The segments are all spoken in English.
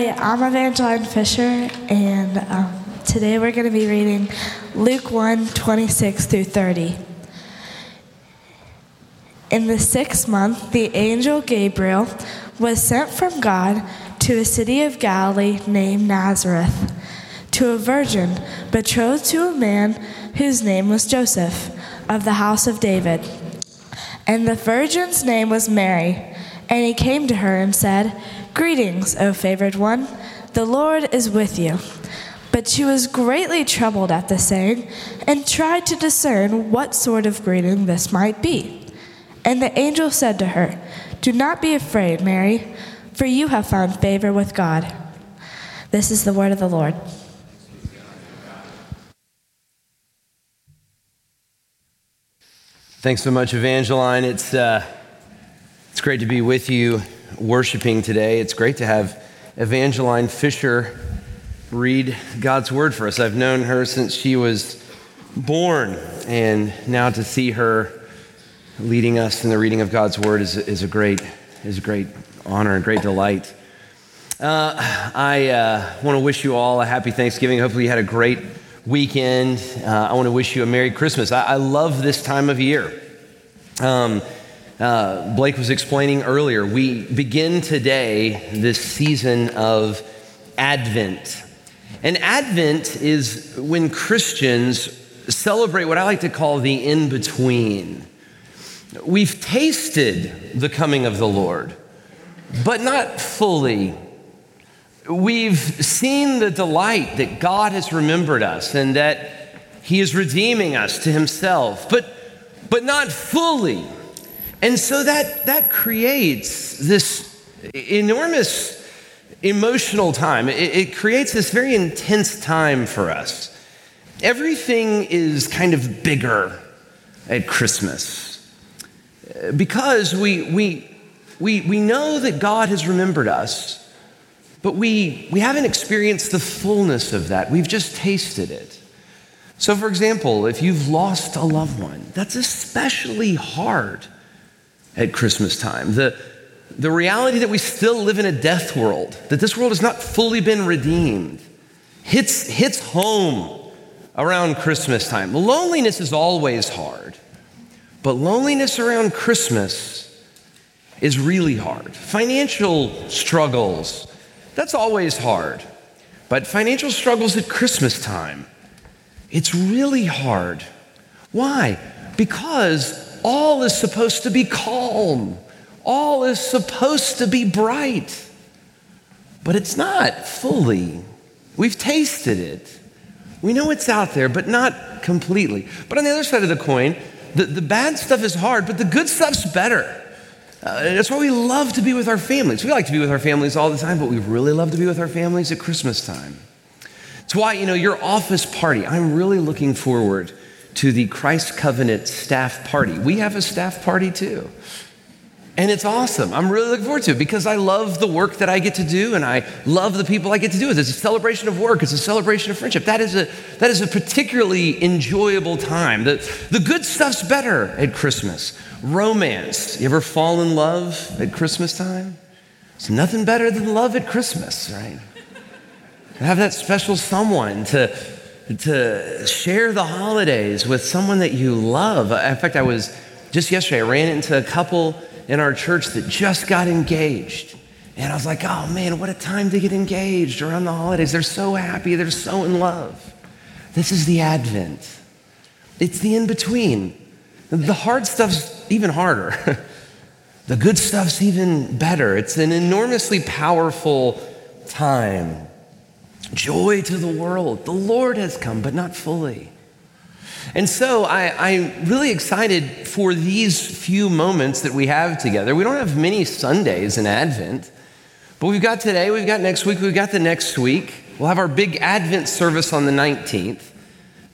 Hi, I'm Evangeline Fisher, and um, today we're going to be reading Luke 1 26 through 30. In the sixth month, the angel Gabriel was sent from God to a city of Galilee named Nazareth to a virgin betrothed to a man whose name was Joseph of the house of David. And the virgin's name was Mary. And he came to her and said, Greetings, O favored one, the Lord is with you. But she was greatly troubled at the saying and tried to discern what sort of greeting this might be. And the angel said to her, Do not be afraid, Mary, for you have found favor with God. This is the word of the Lord. Thanks so much, Evangeline. It's, uh, it's great to be with you worshiping today. It's great to have Evangeline Fisher read God's word for us. I've known her since she was born, and now to see her leading us in the reading of God's word is, is, a, great, is a great honor and great delight. Uh, I uh, want to wish you all a happy Thanksgiving. Hopefully, you had a great weekend. Uh, I want to wish you a Merry Christmas. I, I love this time of year. Um, uh, Blake was explaining earlier, we begin today this season of Advent. And Advent is when Christians celebrate what I like to call the in between. We've tasted the coming of the Lord, but not fully We've seen the delight that God has remembered us and that He is redeeming us to Himself, but, but not fully. And so that, that creates this enormous emotional time. It, it creates this very intense time for us. Everything is kind of bigger at Christmas uh, because we, we, we, we know that God has remembered us but we, we haven't experienced the fullness of that. We've just tasted it. So, for example, if you've lost a loved one, that's especially hard at Christmas time. The, the reality that we still live in a death world, that this world has not fully been redeemed, hits, hits home around Christmas time. Loneliness is always hard, but loneliness around Christmas is really hard. Financial struggles, that's always hard. But financial struggles at Christmas time, it's really hard. Why? Because all is supposed to be calm, all is supposed to be bright. But it's not fully. We've tasted it. We know it's out there, but not completely. But on the other side of the coin, the, the bad stuff is hard, but the good stuff's better. Uh, that's why we love to be with our families. We like to be with our families all the time, but we really love to be with our families at Christmas time. It's why, you know, your office party, I'm really looking forward to the Christ Covenant staff party. We have a staff party too. And it's awesome. I'm really looking forward to it because I love the work that I get to do and I love the people I get to do with. It's a celebration of work, it's a celebration of friendship. That is a, that is a particularly enjoyable time. The, the good stuff's better at Christmas. Romance. You ever fall in love at Christmas time? It's nothing better than love at Christmas, right? Have that special someone to, to share the holidays with someone that you love. In fact, I was just yesterday, I ran into a couple in our church that just got engaged. And I was like, oh man, what a time to get engaged around the holidays. They're so happy, they're so in love. This is the Advent, it's the in between. The hard stuff's even harder. the good stuff's even better. It's an enormously powerful time. Joy to the world. The Lord has come, but not fully. And so I, am really excited for these few moments that we have together. We don't have many Sundays in Advent, but we've got today, we've got next week, we've got the next week. We'll have our big Advent service on the 19th.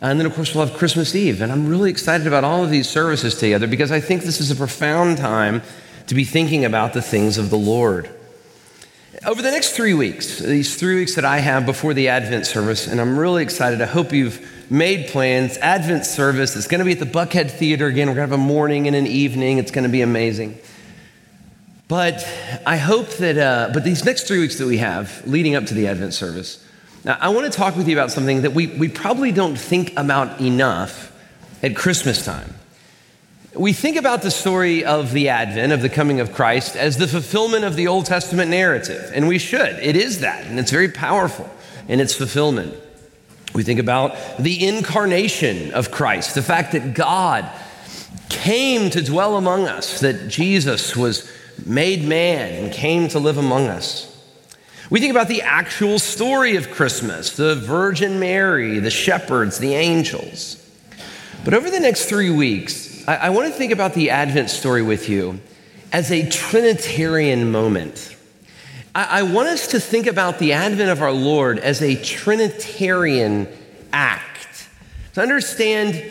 And then, of course, we'll have Christmas Eve. And I'm really excited about all of these services together because I think this is a profound time to be thinking about the things of the Lord. Over the next three weeks, these three weeks that I have before the Advent service, and I'm really excited. I hope you've made plans. Advent service is going to be at the Buckhead Theater again. We're going to have a morning and an evening. It's going to be amazing. But I hope that, uh, but these next three weeks that we have leading up to the Advent service, now, I want to talk with you about something that we, we probably don't think about enough at Christmas time. We think about the story of the Advent, of the coming of Christ, as the fulfillment of the Old Testament narrative, and we should. It is that, and it's very powerful in its fulfillment. We think about the incarnation of Christ, the fact that God came to dwell among us, that Jesus was made man and came to live among us. We think about the actual story of Christmas the Virgin Mary, the shepherds, the angels. But over the next three weeks, I, I want to think about the Advent story with you as a Trinitarian moment. I, I want us to think about the advent of our Lord as a Trinitarian act. To understand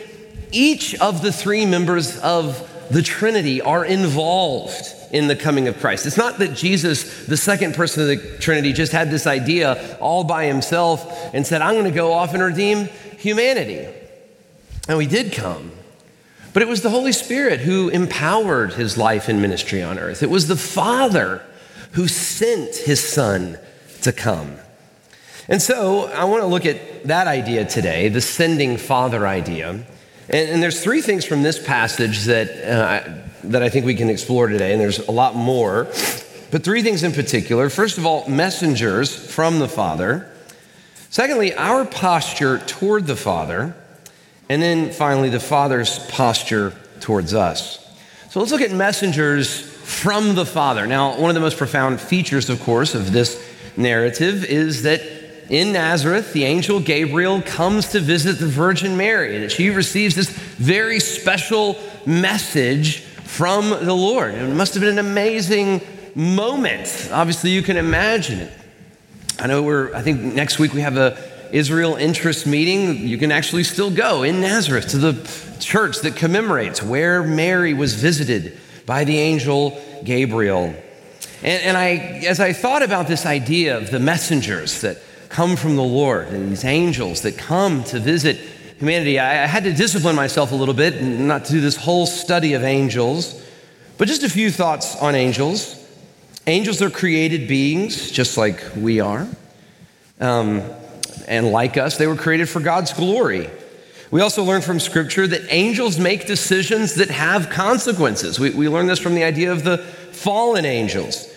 each of the three members of the Trinity are involved in the coming of Christ. It's not that Jesus, the second person of the Trinity, just had this idea all by himself and said, I'm going to go off and redeem humanity. And he did come. But it was the Holy Spirit who empowered his life and ministry on earth. It was the Father who sent his Son to come. And so I want to look at that idea today, the sending Father idea. And, and there's three things from this passage that, uh, that I think we can explore today, and there's a lot more. But three things in particular. First of all, messengers from the Father. Secondly, our posture toward the Father. And then finally, the Father's posture towards us. So let's look at messengers from the Father. Now, one of the most profound features, of course, of this narrative is that in Nazareth, the angel Gabriel comes to visit the Virgin Mary, and she receives this very special message from the Lord. It must have been an amazing moment. Obviously, you can imagine it. I know we're, I think next week we have a Israel interest meeting. You can actually still go in Nazareth to the church that commemorates where Mary was visited by the angel Gabriel. And, and I, as I thought about this idea of the messengers that come from the Lord and these angels that come to visit humanity, I, I had to discipline myself a little bit not to do this whole study of angels, but just a few thoughts on angels. Angels are created beings just like we are. Um, and like us, they were created for God's glory. We also learn from Scripture that angels make decisions that have consequences. We, we learn this from the idea of the fallen angels.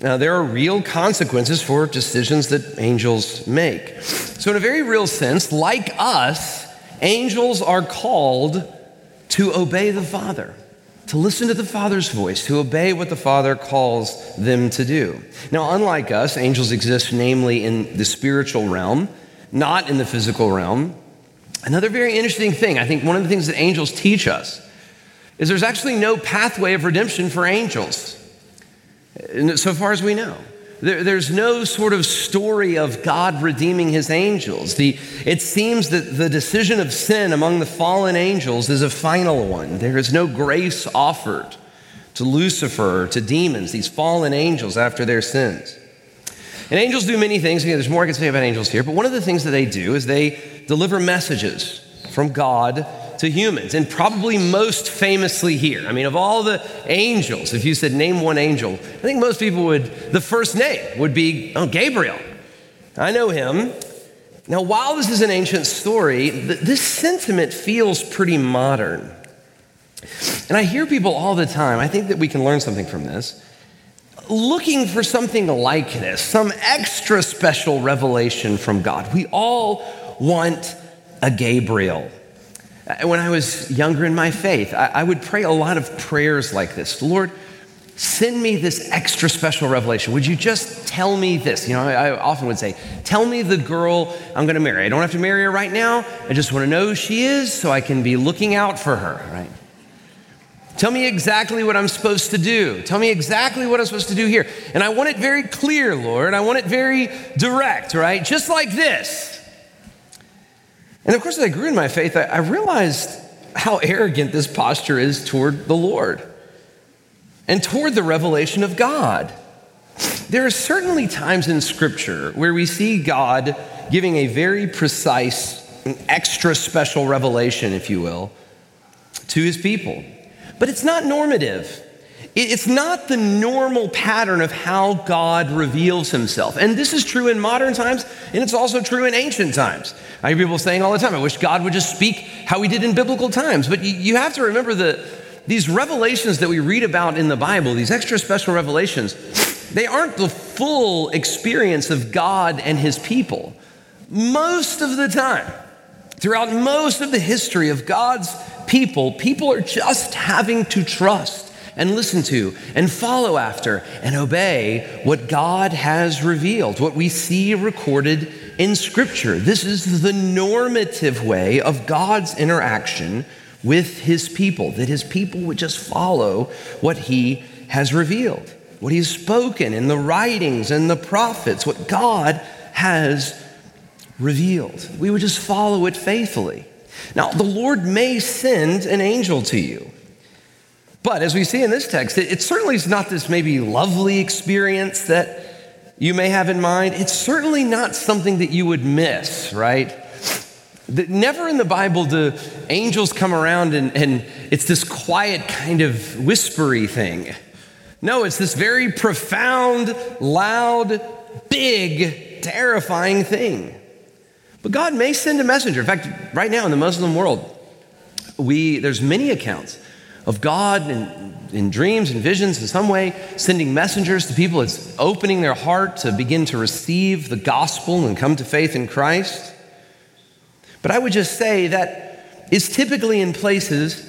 Now, there are real consequences for decisions that angels make. So, in a very real sense, like us, angels are called to obey the Father, to listen to the Father's voice, to obey what the Father calls them to do. Now, unlike us, angels exist namely in the spiritual realm, not in the physical realm. Another very interesting thing, I think one of the things that angels teach us is there's actually no pathway of redemption for angels, so far as we know. There, there's no sort of story of God redeeming his angels. The, it seems that the decision of sin among the fallen angels is a final one. There is no grace offered to Lucifer, to demons, these fallen angels after their sins. And angels do many things. Again, there's more I can say about angels here, but one of the things that they do is they deliver messages from God to humans, and probably most famously here. I mean, of all the angels, if you said name one angel, I think most people would, the first name would be, oh, Gabriel. I know him. Now, while this is an ancient story, th- this sentiment feels pretty modern. And I hear people all the time, I think that we can learn something from this, looking for something like this, some extra special revelation from God. We all want a Gabriel. Uh, when I was younger in my faith, I, would pray a lot of prayers like this Lord, send me this extra special revelation. Would you just tell me this? You know, I often would say, Tell me the girl I'm going to marry. I don't have to marry her right now. I just want to know who she is so I can be looking out for her, right? Tell me exactly what I'm supposed to do. Tell me exactly what I'm supposed to do here. And I want it very clear, Lord. I want it very direct, right? Just like this. And of course, as I grew in my faith, I, realized how arrogant this posture is toward the Lord and toward the revelation of God. There are certainly times in Scripture where we see God giving a very precise, extra special revelation, if you will, to his people. But it's not normative. It's not the normal pattern of how God reveals himself. And this is true in modern times, and it's also true in ancient times. I hear people saying all the time, I wish God would just speak how he did in biblical times. But you have to remember that these revelations that we read about in the Bible, these extra special revelations, they aren't the full experience of God and his people. Most of the time, throughout most of the history of God's people, people are just having to trust and listen to and follow after and obey what God has revealed, what we see recorded in Scripture. This is the normative way of God's interaction with His people, that His people would just follow what He has revealed, what He's spoken in the writings and the prophets, what God has revealed. We would just follow it faithfully. Now, the Lord may send an angel to you. But as we see in this text, it, it certainly is not this maybe lovely experience that you may have in mind. It's certainly not something that you would miss, right? never in the Bible do angels come around and, and it's this quiet kind of whispery thing. No, it's this very profound, loud, big, terrifying thing. But God may send a messenger. In fact, right now in the Muslim world, we, there's many accounts of God in, in dreams and visions in some way, sending messengers to people. It's opening their heart to begin to receive the gospel and come to faith in Christ. But I would just say that is typically in places,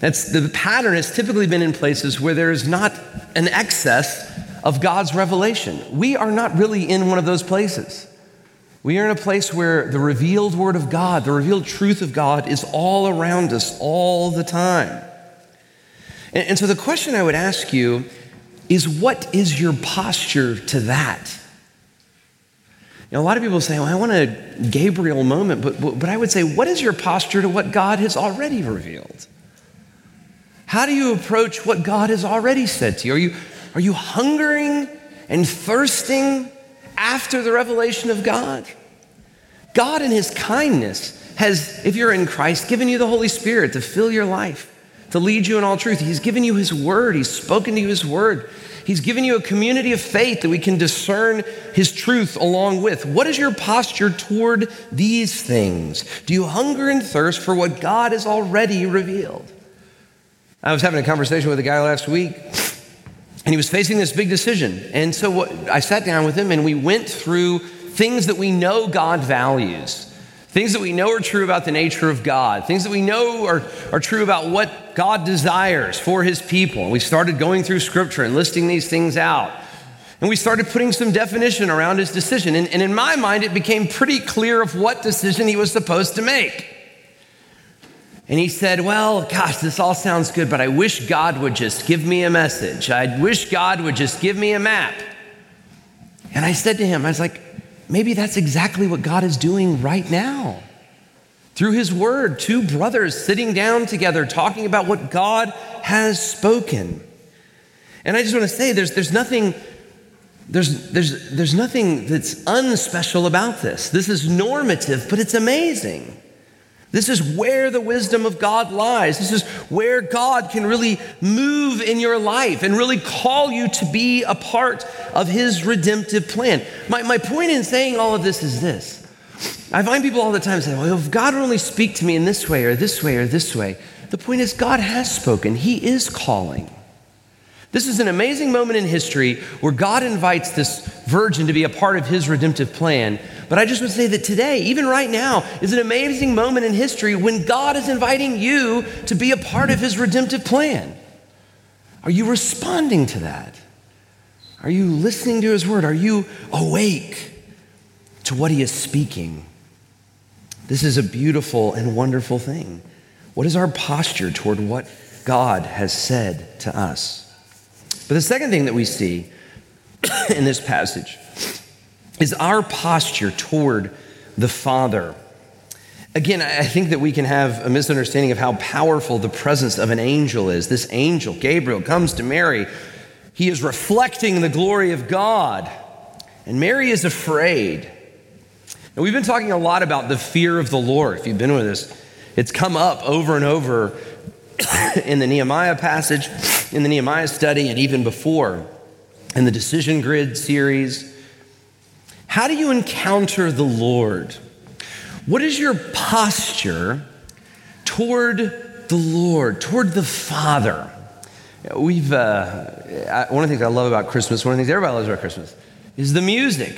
that's the pattern has typically been in places where there is not an excess of God's revelation. We are not really in one of those places. We are in a place where the revealed word of God, the revealed truth of God, is all around us all the time. And, and so the question I would ask you is what is your posture to that? You know, a lot of people say, well, I want a Gabriel moment, but, but, but I would say, what is your posture to what God has already revealed? How do you approach what God has already said to you? Are you, are you hungering and thirsting after the revelation of God? God, in His kindness, has, if you're in Christ, given you the Holy Spirit to fill your life to lead you in all truth. He's given you His word, He's spoken to you His word. He's given you a community of faith that we can discern His truth along with. What is your posture toward these things? Do you hunger and thirst for what God has already revealed? I was having a conversation with a guy last week, and he was facing this big decision. And so what, I sat down with him, and we went through things that we know God values Things that we know are true about the nature of God, things that we know are, are true about what God desires for his people. And we started going through scripture and listing these things out. And we started putting some definition around his decision. And, and in my mind, it became pretty clear of what decision he was supposed to make. And he said, Well, gosh, this all sounds good, but I wish God would just give me a message. I wish God would just give me a map. And I said to him, I was like, Maybe that's exactly what God is doing right now. Through His Word, two brothers sitting down together talking about what God has spoken. And I just want to say there's, there's nothing. There's, there's, there's nothing that's unspecial about this. This is normative, but it's amazing. This is where the wisdom of God lies. This is where God can really move in your life and really call you to be a part of His redemptive plan. My, my point in saying all of this is this I find people all the time say, well, if God would only speak to me in this way or this way or this way, the point is, God has spoken, He is calling. This is an amazing moment in history where God invites this virgin to be a part of his redemptive plan. But I just would say that today, even right now, is an amazing moment in history when God is inviting you to be a part of his redemptive plan. Are you responding to that? Are you listening to his word? Are you awake to what he is speaking? This is a beautiful and wonderful thing. What is our posture toward what God has said to us? But the second thing that we see in this passage is our posture toward the Father. Again, I think that we can have a misunderstanding of how powerful the presence of an angel is. This angel, Gabriel, comes to Mary. He is reflecting the glory of God, and Mary is afraid. And we've been talking a lot about the fear of the Lord. If you've been with us, it's come up over and over in the Nehemiah passage in the Nehemiah study and even before in the Decision Grid series. How do you encounter the Lord? What is your posture toward the Lord, toward the Father? We've, uh, one of the things I love about Christmas, one of the things everybody loves about Christmas, is the music.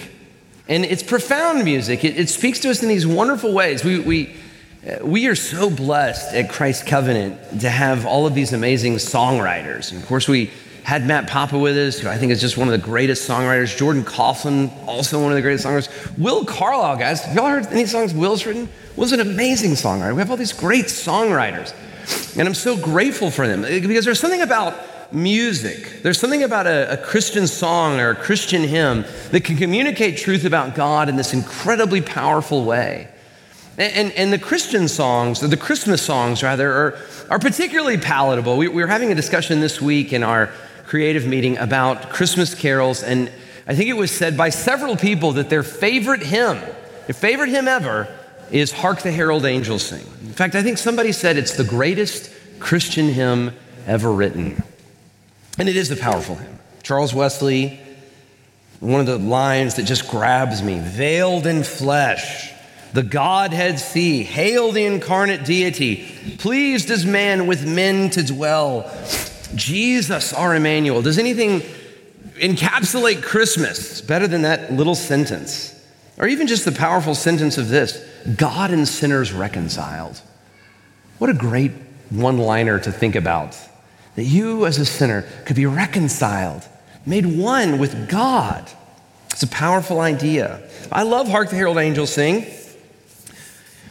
And it's profound music. It, it speaks to us in these wonderful ways. We, we, uh, we are so blessed at Christ Covenant to have all of these amazing songwriters. And of course, we had Matt Papa with us, who I think is just one of the greatest songwriters. Jordan Kauflin, also one of the greatest songwriters. Will Carlisle, guys, have y'all heard any songs Will's written? Will's an amazing songwriter. We have all these great songwriters. And I'm so grateful for them because there's something about music. There's something about a, a, Christian song or a Christian hymn that can communicate truth about God in this incredibly powerful way. And, and, the Christian songs, the Christmas songs rather, are, are particularly palatable. We, we were having a discussion this week in our creative meeting about Christmas carols, and I think it was said by several people that their favorite hymn, their favorite hymn ever, is Hark the Herald Angels Sing. In fact, I think somebody said it's the greatest Christian hymn ever written. And it is a powerful hymn. Charles Wesley, one of the lines that just grabs me veiled in flesh, the Godhead see, hail the incarnate deity, pleased as man with men to dwell. Jesus, our Emmanuel. Does anything encapsulate Christmas better than that little sentence? Or even just the powerful sentence of this God and sinners reconciled. What a great one liner to think about. That you, as a sinner, could be reconciled, made one with God. It's a powerful idea. I love Hark the Herald Angels Sing,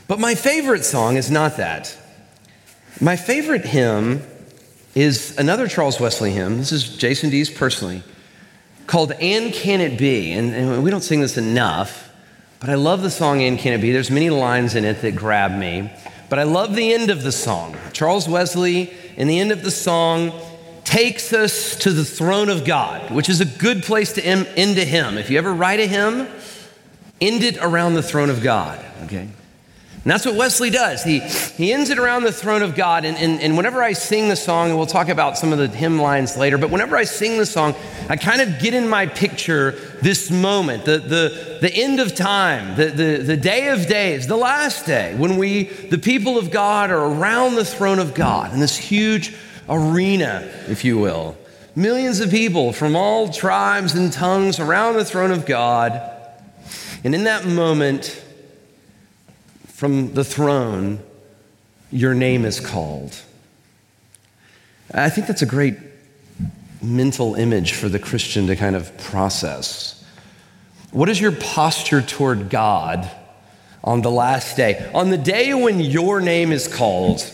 but my favorite song is not that. My favorite hymn is another Charles Wesley hymn. This is Jason Dees personally, called And Can It Be? And, and, we don't sing this enough, but I love the song And Can It Be. There's many lines in it that grab me, but I love the end of the song. Charles Wesley, in the end of the song, takes us to the throne of God, which is a good place to end a hymn. If you ever write a hymn, end it around the throne of God, okay? And that's what Wesley does. He, he ends it around the throne of God. And, and, and whenever I sing the song, and we'll talk about some of the hymn lines later, but whenever I sing the song, I kind of get in my picture this moment, the, the, the end of time, the, the, the day of days, the last day, when we, the people of God, are around the throne of God in this huge arena, if you will. Millions of people from all tribes and tongues around the throne of God. And in that moment, from the throne, your name is called. I think that's a great mental image for the Christian to kind of process. What is your posture toward God on the last day? On the day when your name is called,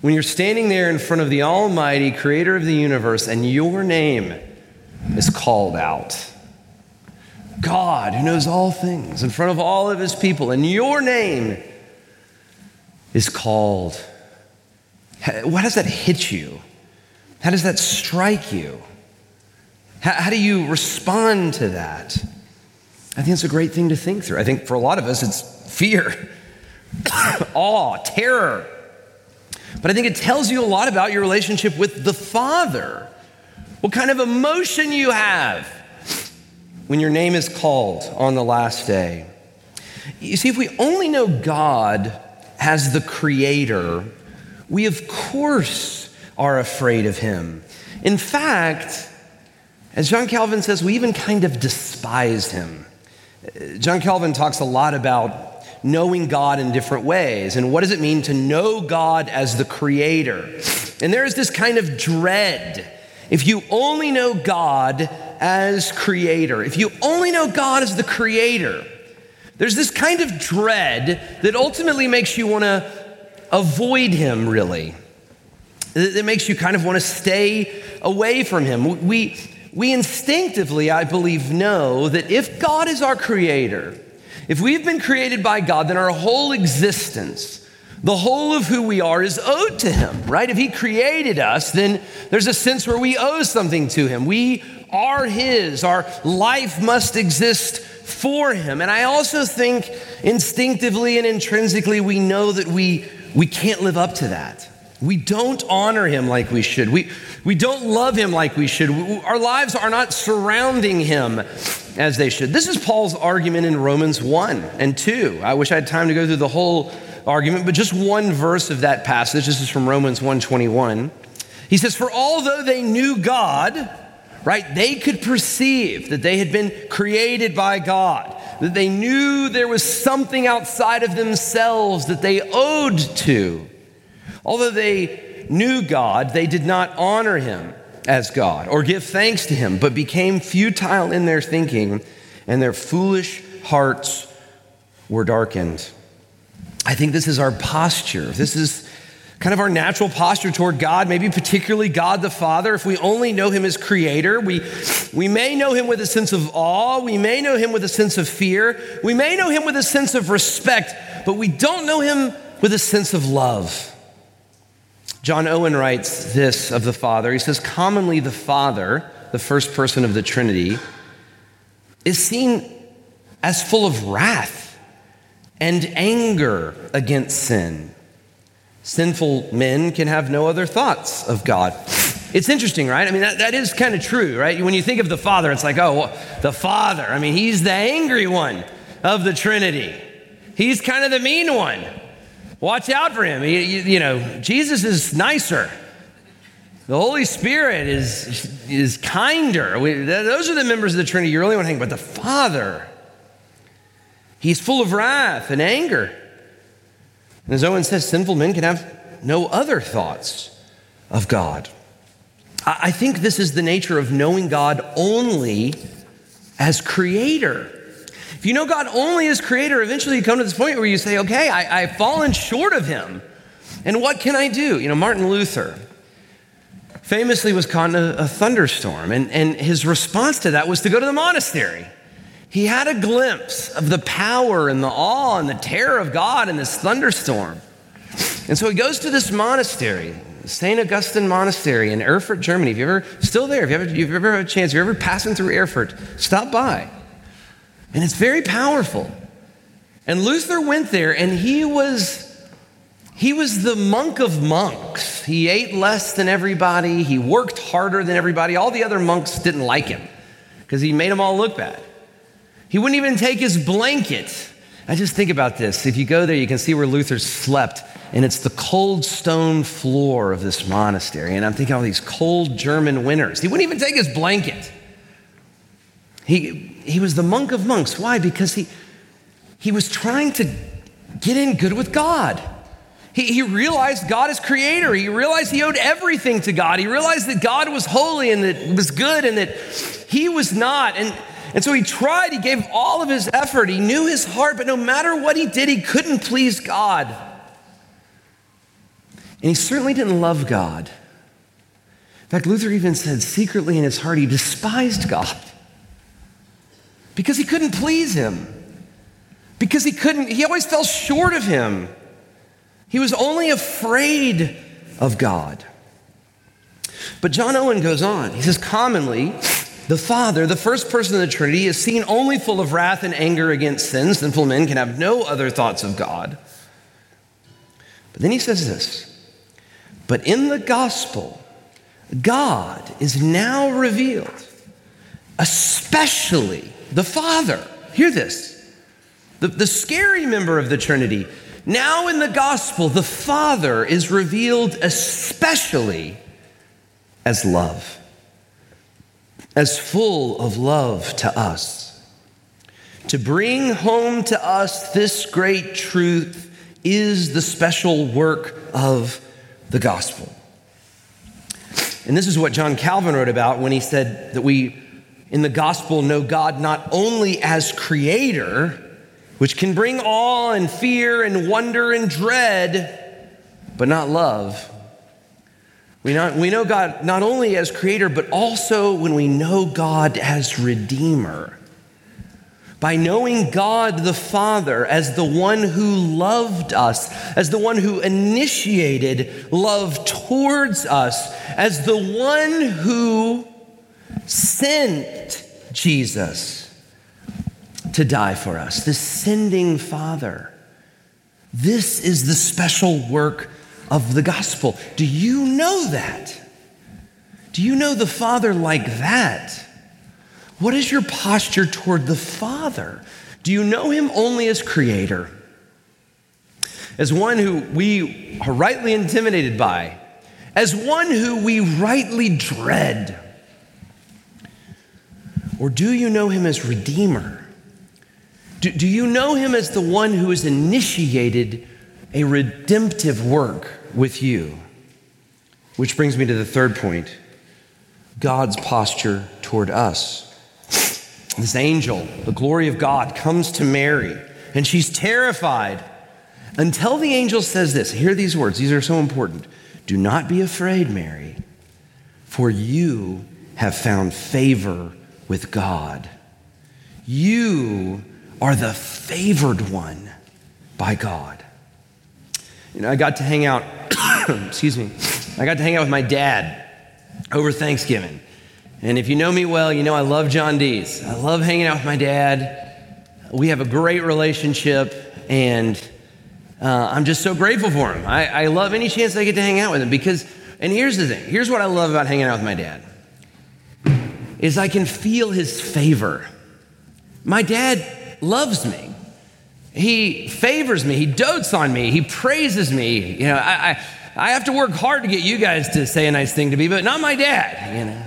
when you're standing there in front of the Almighty, creator of the universe, and your name is called out. God who knows all things in front of all of his people, and your name is called. How does that hit you? How does that strike you? How, how do you respond to that? I think it's a great thing to think through. I think for a lot of us, it's fear, awe, terror. But I think it tells you a lot about your relationship with the Father, what kind of emotion you have when your name is called on the last day. You see, if we only know God as the Creator, we of course are afraid of Him. In fact, as John Calvin says, we even kind of despise Him. John Calvin talks a lot about knowing God in different ways. And what does it mean to know God as the creator? And there is this kind of dread. If you only know God as creator, if you only know God as the creator, there's this kind of dread that ultimately makes you want to avoid him, really. That makes you kind of want to stay away from him. We, we instinctively, I believe, know that if God is our creator, if we've been created by God, then our whole existence, the whole of who we are is owed to him, right? If he created us, then there's a sense where we owe something to him. We are His. Our life must exist for Him. And I also think instinctively and intrinsically we know that we, we can't live up to that. We don't honor him like we should. We, we don't love him like we should. We, our lives are not surrounding him as they should. This is Paul's argument in Romans 1 and 2. I wish I had time to go through the whole argument, but just one verse of that passage. This is from Romans 1:21. He says, "For although they knew God, right, they could perceive that they had been created by God, that they knew there was something outside of themselves that they owed to. Although they knew God, they did not honor him as God or give thanks to him, but became futile in their thinking, and their foolish hearts were darkened." I think this is our posture. This is kind of our natural posture toward God, maybe particularly God the Father. If we only know Him as Creator, we, we may know Him with a sense of awe, we may know Him with a sense of fear, we may know Him with a sense of respect, but we don't know Him with a sense of love. John Owen writes this of the Father. He says, Commonly, the Father, the first person of the Trinity, is seen as full of wrath and anger against sin. Sinful men can have no other thoughts of God. It's interesting, right? I mean, that, that is kind of true, right? When you think of the Father, it's like, oh, the Father. I mean, he's the angry one of the Trinity. He's kind of the mean one. Watch out for him. He, you, you know, Jesus is nicer. The Holy Spirit is, is kinder. We, those are the members of the Trinity you really want to hang. But the Father, He's full of wrath and anger. And as Owen says, sinful men can have no other thoughts of God. I think this is the nature of knowing God only as creator. If you know God only as creator, eventually you come to this point where you say, okay, I, have fallen short of him. And what can I do? You know, Martin Luther famously was caught in a, a thunderstorm, and, and his response to that was to go to the monastery. He had a glimpse of the power and the awe and the terror of God in this thunderstorm. And so he goes to this monastery, St. Augustine Monastery in Erfurt, Germany. If you're ever still there, if you ever, you've ever had a chance, if you're ever passing through Erfurt, stop by. And it's very powerful. And Luther went there and he was he was the monk of monks. He ate less than everybody, he worked harder than everybody. All the other monks didn't like him because he made them all look bad. He wouldn't even take his blanket. I just think about this. If you go there, you can see where Luther slept, and it's the cold stone floor of this monastery. And I'm thinking, all these cold German winters. He wouldn't even take his blanket. He, he was the monk of monks. Why? Because he, he was trying to get in good with God. He, he realized God is creator. He realized he owed everything to God. He realized that God was holy and that was good and that he was not. And and so he tried, he gave all of his effort, he knew his heart, but no matter what he did, he couldn't please God. And he certainly didn't love God. In fact, Luther even said secretly in his heart he despised God because he couldn't please him. Because he couldn't, he always fell short of him. He was only afraid of God. But John Owen goes on. He says, commonly, the Father, the first person of the Trinity, is seen only full of wrath and anger against sin. Sinful men can have no other thoughts of God. But then he says this But in the gospel, God is now revealed, especially the Father. Hear this. The, the scary member of the Trinity. Now in the gospel, the Father is revealed especially as love as full of love to us. To bring home to us this great truth is the special work of the gospel. And this is what John Calvin wrote about when he said that we in the gospel know God not only as creator, which can bring awe and fear and wonder and dread, but not love. We, not, we know God not only as creator, but also when we know God as redeemer. By knowing God the Father as the one who loved us, as the one who initiated love towards us, as the one who sent Jesus to die for us, the sending Father. This is the special work of the gospel. Do you know that? Do you know the Father like that? What is your posture toward the Father? Do you know him only as creator? As one who we are rightly intimidated by, as one who we rightly dread? Or do you know him as redeemer? Do, do you know him as the one who has initiated a redemptive work with you? Which brings me to the third point God's posture toward us. This angel, the glory of God, comes to Mary, and she's terrified until the angel says this. Hear these words, these are so important. Do not be afraid, Mary, for you have found favor with God. You are the favored one by God. You know, I got to hang out, excuse me, I got to hang out with my dad over Thanksgiving. And if you know me well, you know I love John Dees. I love hanging out with my dad. We have a great relationship, and uh, I'm just so grateful for him. I, I love any chance I get to hang out with him because, and here's the thing here's what I love about hanging out with my dad is I can feel his favor. My dad loves me. He favors me. He dotes on me. He praises me. You know, I, I, I have to work hard to get you guys to say a nice thing to me, but not my dad, you know.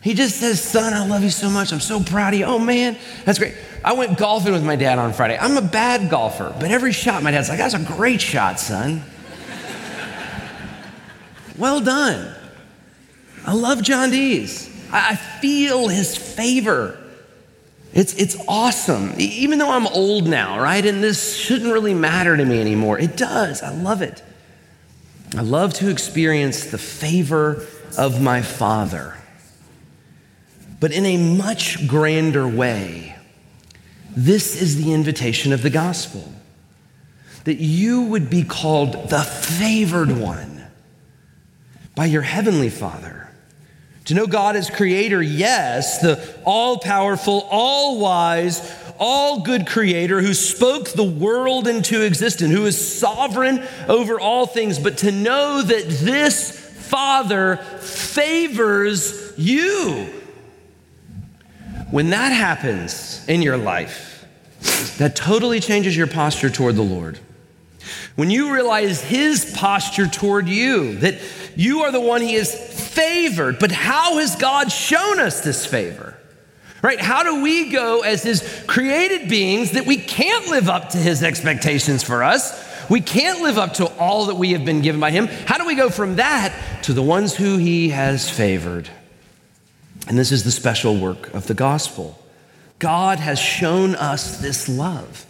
He just says, Son, I love you so much. I'm so proud of you. Oh, man, that's great. I went golfing with my dad on Friday. I'm a bad golfer, but every shot, my dad's like, That's a great shot, son. well done. I love John Dees. I feel his favor. It's, it's awesome. Even though I'm old now, right? And this shouldn't really matter to me anymore. It does. I love it. I love to experience the favor of my Father but in a much grander way. This is the invitation of the gospel that you would be called the favored one by your heavenly Father. To know God as creator, yes, the all powerful, all wise, all good creator who spoke the world into existence, who is sovereign over all things, but to know that this Father favors you when that happens in your life, that totally changes your posture toward the Lord. When you realize his posture toward you, that you are the one he has favored, but how has God shown us this favor? Right? How do we go as his created beings that we can't live up to his expectations for us? We can't live up to all that we have been given by him. How do we go from that to the ones who he has favored? And this is the special work of the gospel. God has shown us this love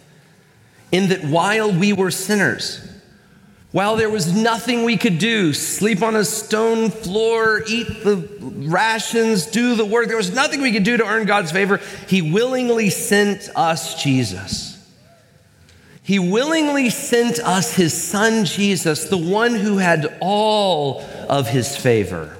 in that while we were sinners, while there was nothing we could do, sleep on a stone floor, eat the rations, do the work, there was nothing we could do to earn God's favor, He willingly sent us Jesus. He willingly sent us His Son Jesus, the one who had all of His favor.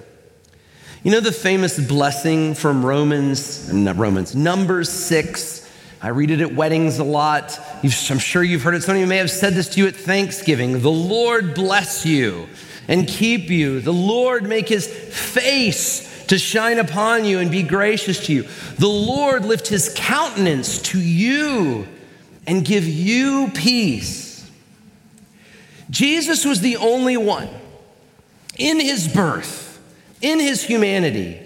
You know the famous blessing from Romans, not Romans, Numbers 6. I read it at weddings a lot. I'm sure you've heard it. Some of you may have said this to you at Thanksgiving. The Lord bless you and keep you. The Lord make his face to shine upon you and be gracious to you. The Lord lift his countenance to you and give you peace. Jesus was the only one in his birth in his humanity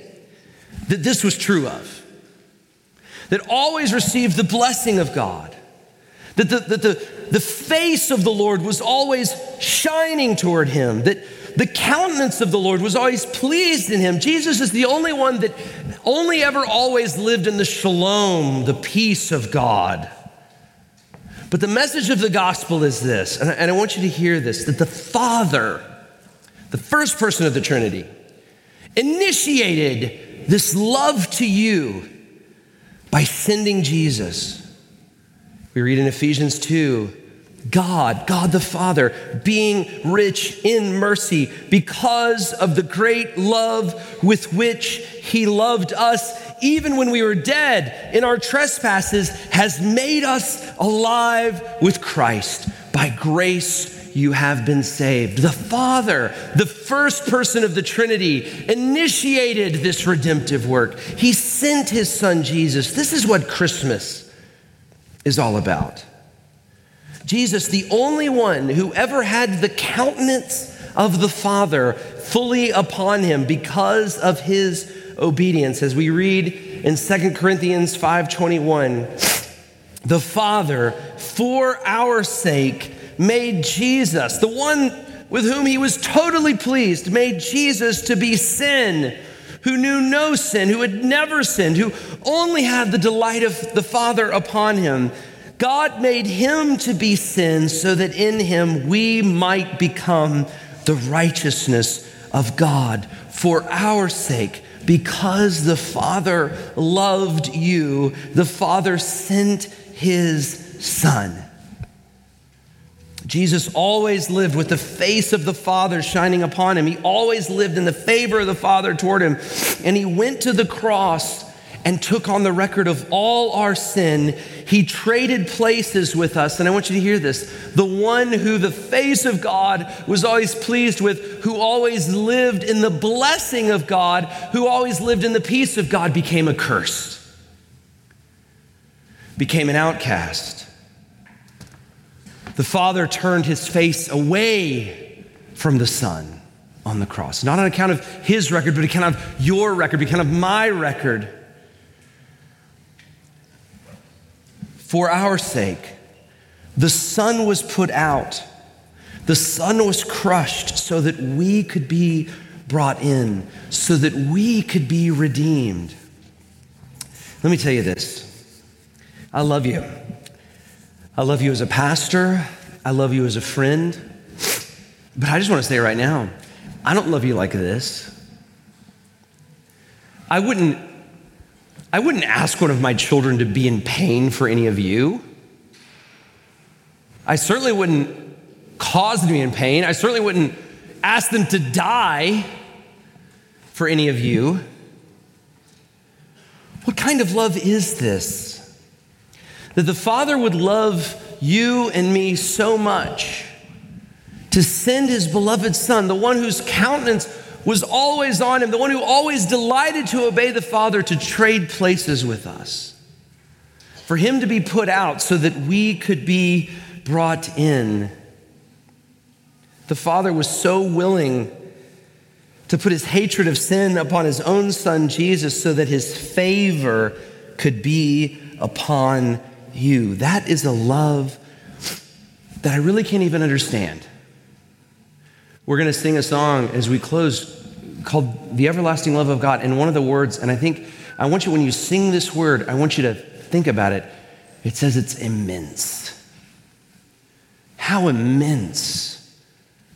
that this was true of. That always received the blessing of God. That the, that the, the face of the Lord was always shining toward him. That the countenance of the Lord was always pleased in him. Jesus is the only one that only ever always lived in the shalom, the peace of God. But the message of the gospel is this, and I want you to hear this that the Father, the first person of the Trinity, initiated this love to you by sending Jesus. We read in Ephesians 2 God, God the Father, being rich in mercy because of the great love with which He loved us, even when we were dead in our trespasses, has made us alive with Christ. By grace, you have been saved. The Father, the first person of the Trinity, initiated this redemptive work. He sent his son Jesus. This is what Christmas is all about. Jesus, the only one who ever had the countenance of the Father fully upon him because of his obedience. As we read in 2 Corinthians 5:21, the Father, for our sake, made Jesus, the one with whom he was totally pleased, made Jesus to be sin, who knew no sin, who had never sinned, who only had the delight of the Father upon him. God made him to be sin so that in him we might become the righteousness of God for our sake. Because the Father loved you, the Father sent his Son. Jesus always lived with the face of the Father shining upon him. He always lived in the favor of the Father toward him. And he went to the cross and took on the record of all our sin. He traded places with us. And I want you to hear this the one who the face of God was always pleased with, who always lived in the blessing of God, who always lived in the peace of God, became accursed, became an outcast the Father turned his face away from the Son on the cross. Not on account of his record, but account of your record, account of my record. For our sake, the Son was put out, the Son was crushed so that we could be brought in, so that we could be redeemed. Let me tell you this I love you. I love you as a pastor. I love you as a friend. But I just want to say right now, I don't love you like this. I wouldn't I wouldn't ask one of my children to be in pain for any of you. I certainly wouldn't cause them to be in pain. I certainly wouldn't ask them to die for any of you. What kind of love is this? That the Father would love you and me so much to send his beloved Son, the one whose countenance was always on him, the one who always delighted to obey the Father, to trade places with us. For him to be put out so that we could be brought in. The Father was so willing to put his hatred of sin upon his own Son, Jesus, so that his favor could be upon you. That is a love that I really can't even understand. We're going to sing a song as we close called The Everlasting Love of God. And one of the words, and I think I want you, when you sing this word, I want you to think about it. It says it's immense. How immense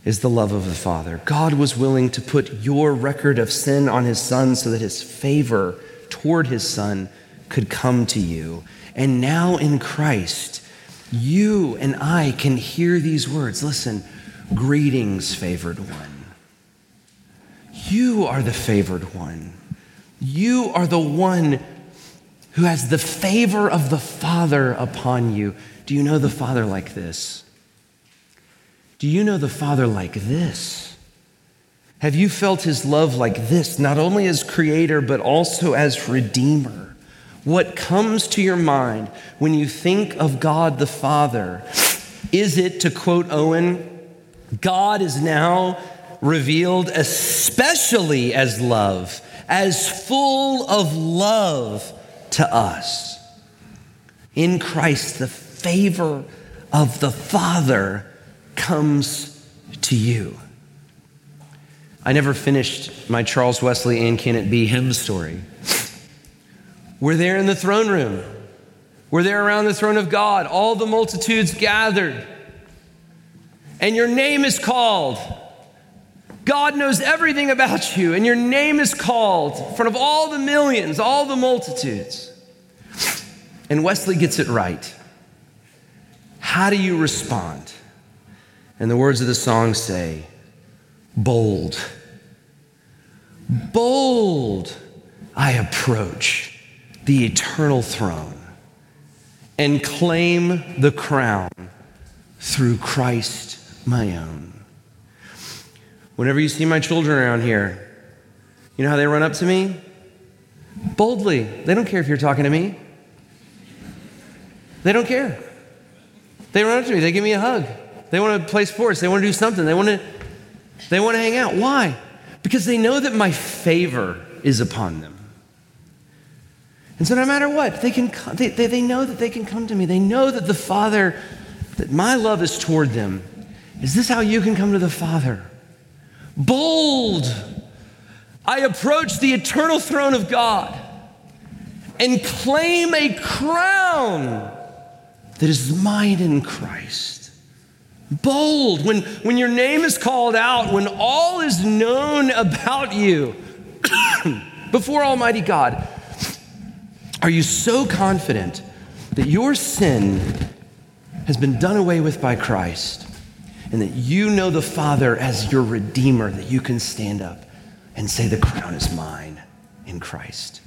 is the love of the Father? God was willing to put your record of sin on his Son so that his favor toward his Son could come to you. And now in Christ, you and I can hear these words. Listen, greetings, favored one. You are the favored one. You are the one who has the favor of the Father upon you. Do you know the Father like this? Do you know the Father like this? Have you felt his love like this, not only as creator, but also as redeemer? What comes to your mind when you think of God the Father? Is it, to quote Owen, God is now revealed especially as love, as full of love to us? In Christ, the favor of the Father comes to you. I never finished my Charles Wesley and Can It Be hymn story. We're there in the throne room. We're there around the throne of God, all the multitudes gathered. And your name is called. God knows everything about you, and your name is called in front of all the millions, all the multitudes. And Wesley gets it right. How do you respond? And the words of the song say, bold. Bold, I approach the eternal throne and claim the crown through Christ my own. Whenever you see my children around here, you know how they run up to me? Boldly. They don't care if you're talking to me. They don't care. They run up to me, they give me a hug. They want to play sports, they want to do something, they want to they want to hang out. Why? Because they know that my favor is upon them. And so no matter what, they can they, they, they know that they can come to me. They know that the Father, that my love is toward them. Is this how you can come to the Father? Bold. I approach the eternal throne of God and claim a crown that is mine in Christ. Bold, when, when your name is called out, when all is known about you before Almighty God, are you so confident that your sin has been done away with by Christ and that you know the Father as your Redeemer, that you can stand up and say, The crown is mine in Christ?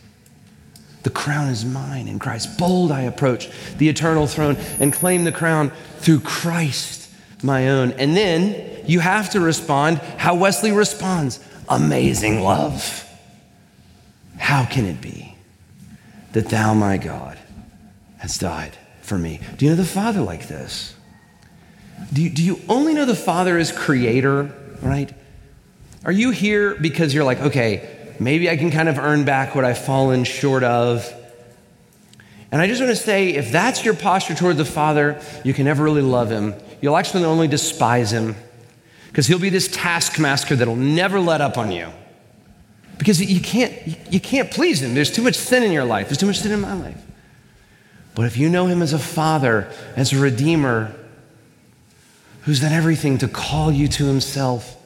The crown is mine in Christ. Bold I approach the eternal throne and claim the crown through Christ, my own. And then you have to respond how Wesley responds amazing love. How can it be that thou, my God, has died for me? Do you know the Father like this? Do you, do you only know the Father as creator, right? Are you here because you're like, okay, maybe I can kind of earn back what I've fallen short of. And I just want to say if that's your posture toward the Father, you can never really love Him. You'll actually only despise Him because He'll be this taskmaster that'll never let up on you. Because you can't, you can't please Him. There's too much sin in your life, there's too much sin in my life. But if you know Him as a Father, as a Redeemer, who's done everything to call you to Himself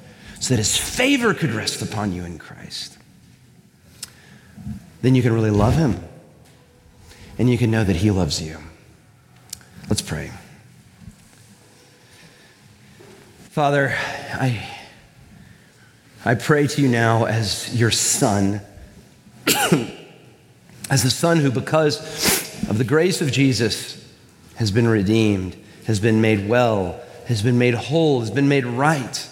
so that His favor could rest upon you in Christ then you can really love him. And you can know that he loves you. Let's pray. Father, I, I pray to you now as your son, as the son who, because of the grace of Jesus, has been redeemed, has been made well, has been made whole, has been made right.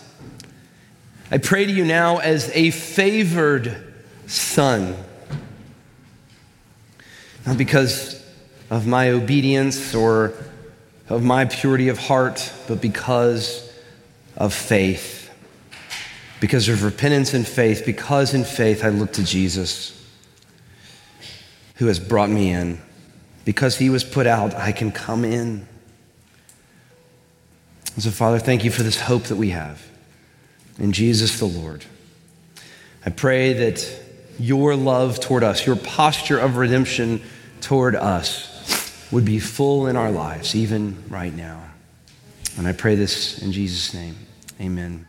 I pray to you now as a favored son not because of my obedience or of my purity of heart, but because of faith. Because of repentance and faith, because in faith I look to Jesus, who has brought me in. Because he was put out, I can come in. So, Father, thank you for this hope that we have in Jesus the Lord. I pray that your love toward us, your posture of redemption, toward us would be full in our lives, even right now. And I pray this in Jesus' name. Amen.